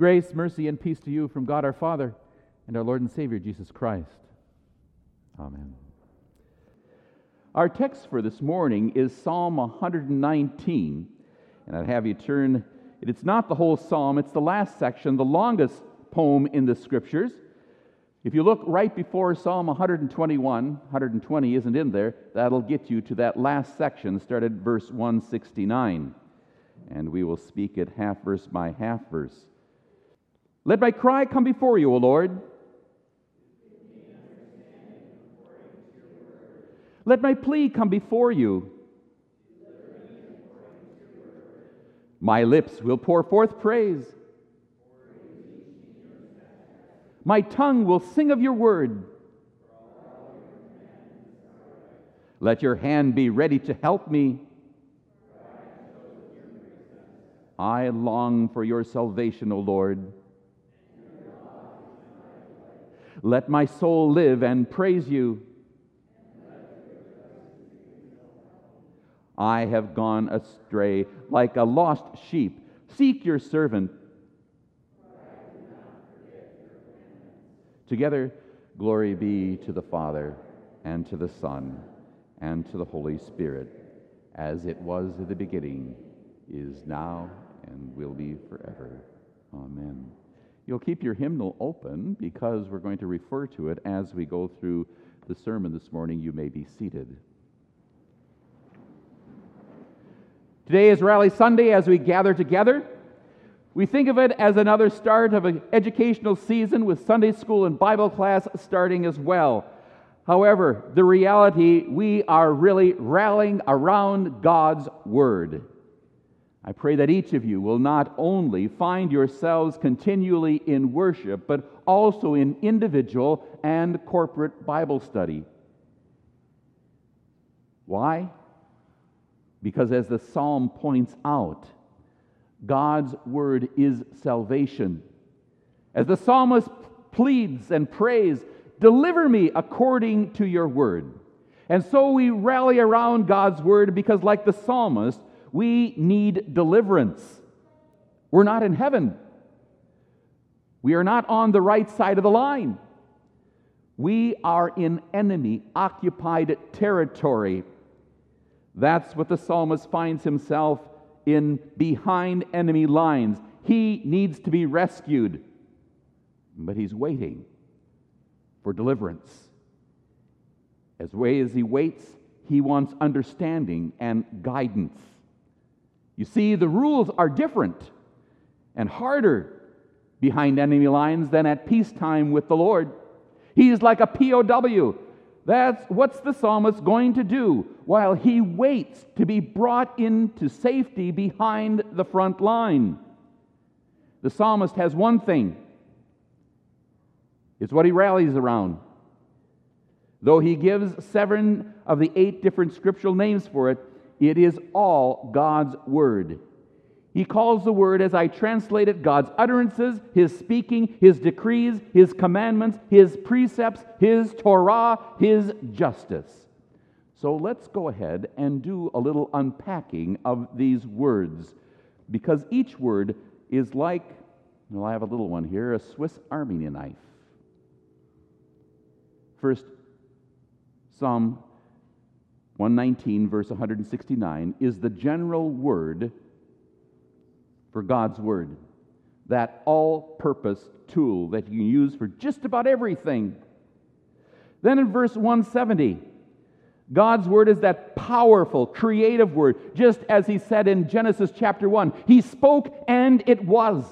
Grace, mercy, and peace to you from God our Father and our Lord and Savior Jesus Christ. Amen. Our text for this morning is Psalm 119, and I'd have you turn. It's not the whole psalm, it's the last section, the longest poem in the scriptures. If you look right before Psalm 121, 120 isn't in there, that'll get you to that last section, started verse 169. And we will speak it half verse by half verse. Let my cry come before you, O Lord. Let my plea come before you. My lips will pour forth praise. My tongue will sing of your word. Let your hand be ready to help me. I long for your salvation, O Lord. Let my soul live and praise you. I have gone astray like a lost sheep. Seek your servant. Together, glory be to the Father, and to the Son, and to the Holy Spirit, as it was in the beginning, is now, and will be forever. Amen. You'll keep your hymnal open because we're going to refer to it as we go through the sermon this morning. You may be seated. Today is Rally Sunday as we gather together. We think of it as another start of an educational season with Sunday school and Bible class starting as well. However, the reality, we are really rallying around God's Word. I pray that each of you will not only find yourselves continually in worship, but also in individual and corporate Bible study. Why? Because as the psalm points out, God's word is salvation. As the psalmist pleads and prays, deliver me according to your word. And so we rally around God's word because, like the psalmist, we need deliverance. We're not in heaven. We are not on the right side of the line. We are in enemy occupied territory. That's what the psalmist finds himself in behind enemy lines. He needs to be rescued, but he's waiting for deliverance. As way as he waits, he wants understanding and guidance. You see, the rules are different and harder behind enemy lines than at peacetime with the Lord. He's like a POW that's what's the psalmist going to do while he waits to be brought into safety behind the front line. The psalmist has one thing. It's what he rallies around. Though he gives seven of the eight different scriptural names for it, it is all God's word. He calls the word, as I translate it, God's utterances, His speaking, His decrees, His commandments, His precepts, His Torah, His justice. So let's go ahead and do a little unpacking of these words, because each word is like, well, I have a little one here, a Swiss Army knife. First, Psalm 119, verse 169, is the general word for God's Word. That all purpose tool that you use for just about everything. Then in verse 170, God's Word is that powerful, creative Word, just as He said in Genesis chapter 1. He spoke and it was.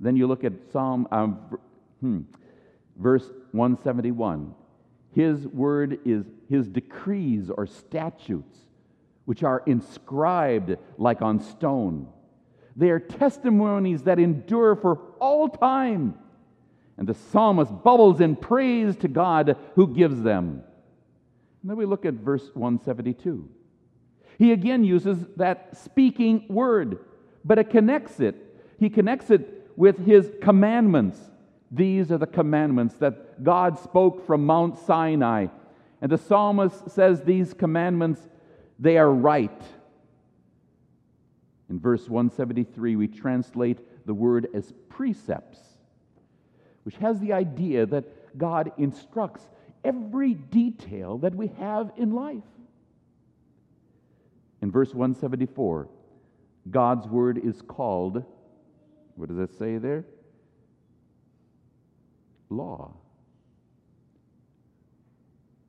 Then you look at Psalm, um, hmm, verse 171. His Word is His decrees or statutes which are inscribed like on stone. They are testimonies that endure for all time. And the psalmist bubbles in praise to God who gives them. And then we look at verse 172. He again uses that speaking word, but it connects it. He connects it with his commandments. These are the commandments that God spoke from Mount Sinai. And the psalmist says these commandments they are right. In verse 173, we translate the word as precepts, which has the idea that God instructs every detail that we have in life. In verse 174, God's word is called, what does it say there? Law.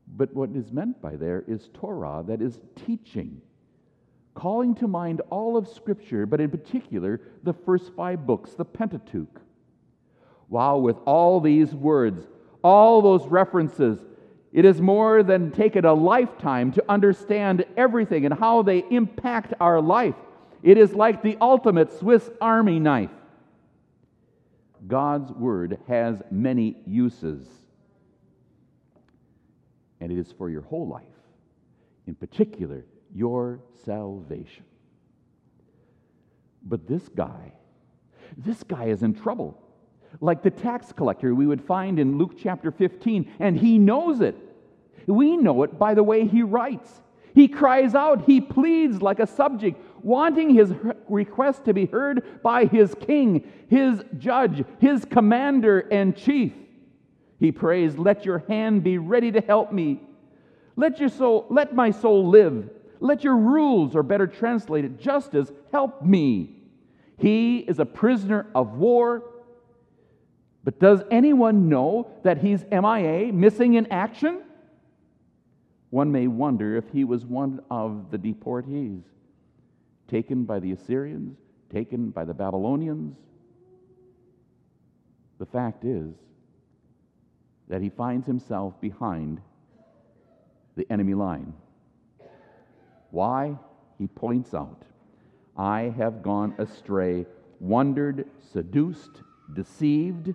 But what is meant by there is Torah, that is teaching, calling to mind all of Scripture, but in particular the first five books, the Pentateuch. Wow, with all these words, all those references, it is more than taken a lifetime to understand everything and how they impact our life. It is like the ultimate Swiss Army knife. God's Word has many uses, and it is for your whole life, in particular, your salvation. But this guy, this guy is in trouble like the tax collector we would find in Luke chapter 15, and he knows it. We know it by the way he writes. He cries out, he pleads like a subject, wanting his request to be heard by his king, his judge, his commander and chief. He prays, Let your hand be ready to help me. Let, your soul, let my soul live. Let your rules, or better translated, justice, help me. He is a prisoner of war. But does anyone know that he's MIA, missing in action? One may wonder if he was one of the deportees taken by the Assyrians, taken by the Babylonians. The fact is that he finds himself behind the enemy line. Why? He points out I have gone astray, wandered, seduced, deceived,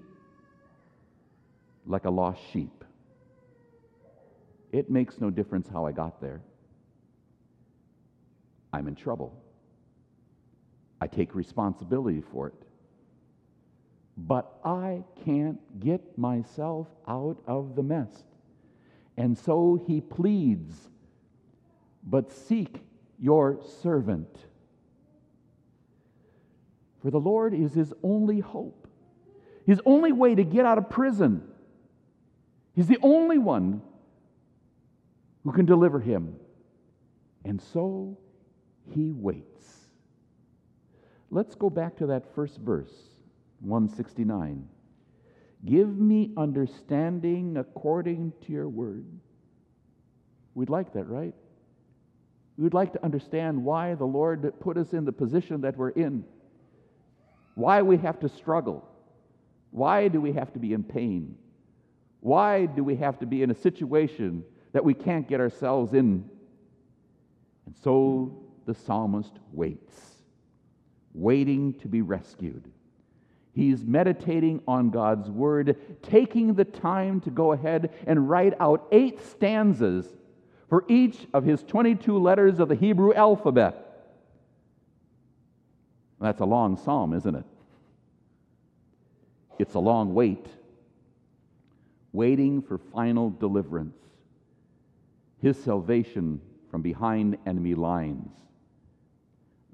like a lost sheep. It makes no difference how I got there. I'm in trouble. I take responsibility for it. But I can't get myself out of the mess. And so he pleads, But seek your servant. For the Lord is his only hope, his only way to get out of prison. He's the only one who can deliver him. And so he waits. Let's go back to that first verse, 169. Give me understanding according to your word. We'd like that, right? We'd like to understand why the Lord put us in the position that we're in, why we have to struggle, why do we have to be in pain, why do we have to be in a situation that we can't get ourselves in. And so the psalmist waits, waiting to be rescued. He's meditating on God's word, taking the time to go ahead and write out eight stanzas for each of his 22 letters of the Hebrew alphabet. That's a long psalm, isn't it? It's a long wait, waiting for final deliverance his salvation from behind enemy lines.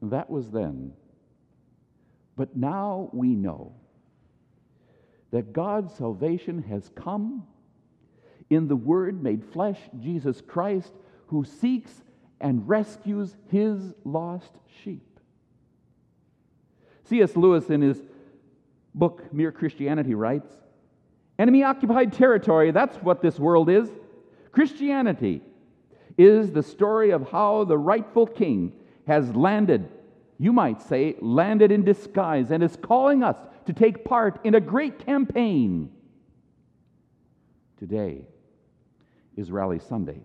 That was then. But now we know that God's salvation has come in the Word made flesh, Jesus Christ, who seeks and rescues his lost sheep. C.S. Lewis, in his book Mere Christianity, writes Enemy occupied territory, that's what this world is. Christianity is the story of how the rightful king has landed, you might say, landed in disguise, and is calling us to take part in a great campaign. Today is Rally Sunday.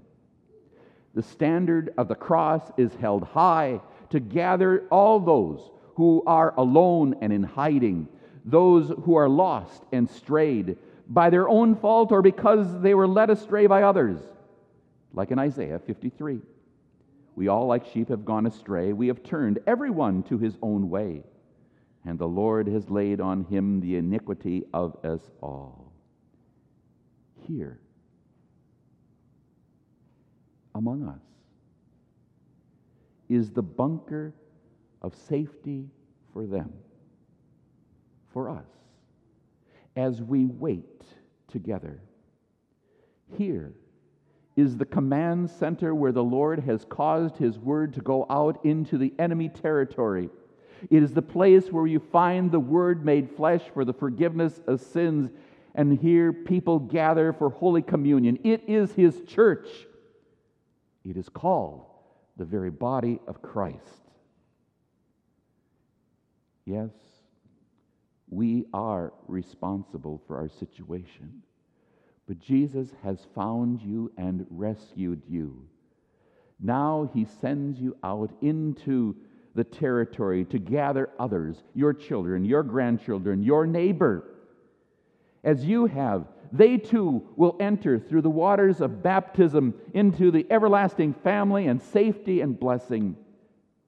The standard of the cross is held high to gather all those who are alone and in hiding, those who are lost and strayed by their own fault or because they were led astray by others like in Isaiah 53. We all, like sheep, have gone astray. We have turned everyone to his own way, and the Lord has laid on him the iniquity of us all. Here, among us, is the bunker of safety for them, for us, as we wait together. Here is the command center where the Lord has caused His word to go out into the enemy territory. It is the place where you find the Word made flesh for the forgiveness of sins, and here people gather for Holy Communion. It is His church. It is called the very body of Christ. Yes, we are responsible for our situation, but Jesus has found you and rescued you. Now he sends you out into the territory to gather others, your children, your grandchildren, your neighbor. As you have, they too will enter through the waters of baptism into the everlasting family and safety and blessing.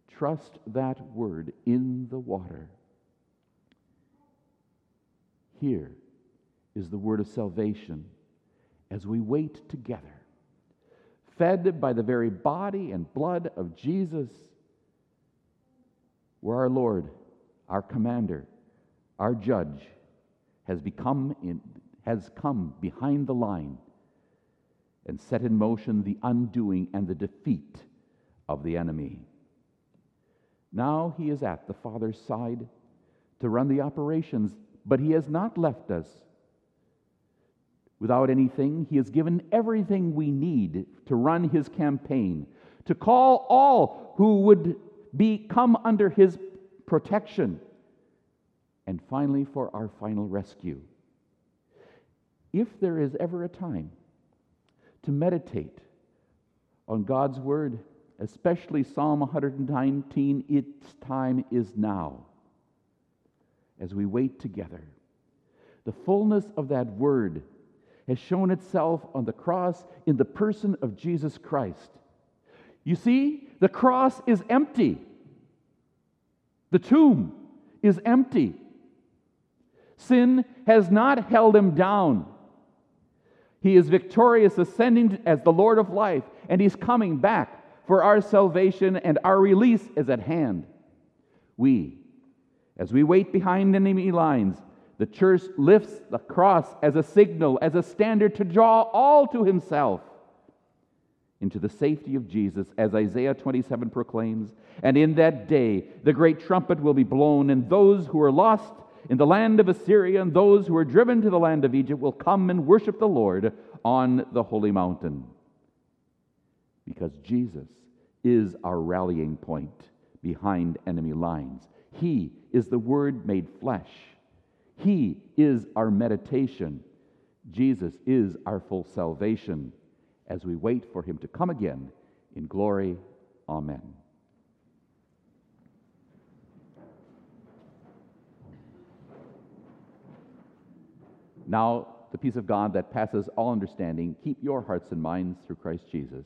Trust that word in the water. Here is the word of salvation as we wait together, fed by the very body and blood of Jesus where our Lord, our commander, our judge, has become in, has come behind the line and set in motion the undoing and the defeat of the enemy. Now he is at the Father's side to run the operations, but he has not left us without anything. He has given everything we need to run his campaign, to call all who would be come under his protection, and finally for our final rescue. If there is ever a time to meditate on God's word, especially Psalm 119, its time is now as we wait together. The fullness of that word has shown itself on the cross in the person of Jesus Christ. You see, the cross is empty. The tomb is empty. Sin has not held him down. He is victorious, ascending as the Lord of life, and he's coming back for our salvation, and our release is at hand. We, as we wait behind enemy lines, the church lifts the cross as a signal, as a standard to draw all to himself into the safety of Jesus, as Isaiah 27 proclaims. And in that day, the great trumpet will be blown, and those who are lost in the land of Assyria and those who are driven to the land of Egypt will come and worship the Lord on the holy mountain. Because Jesus is our rallying point behind enemy lines. He is the Word made flesh. He is our meditation. Jesus is our full salvation as we wait for him to come again in glory. Amen. Now, the peace of God that passes all understanding, keep your hearts and minds through Christ Jesus.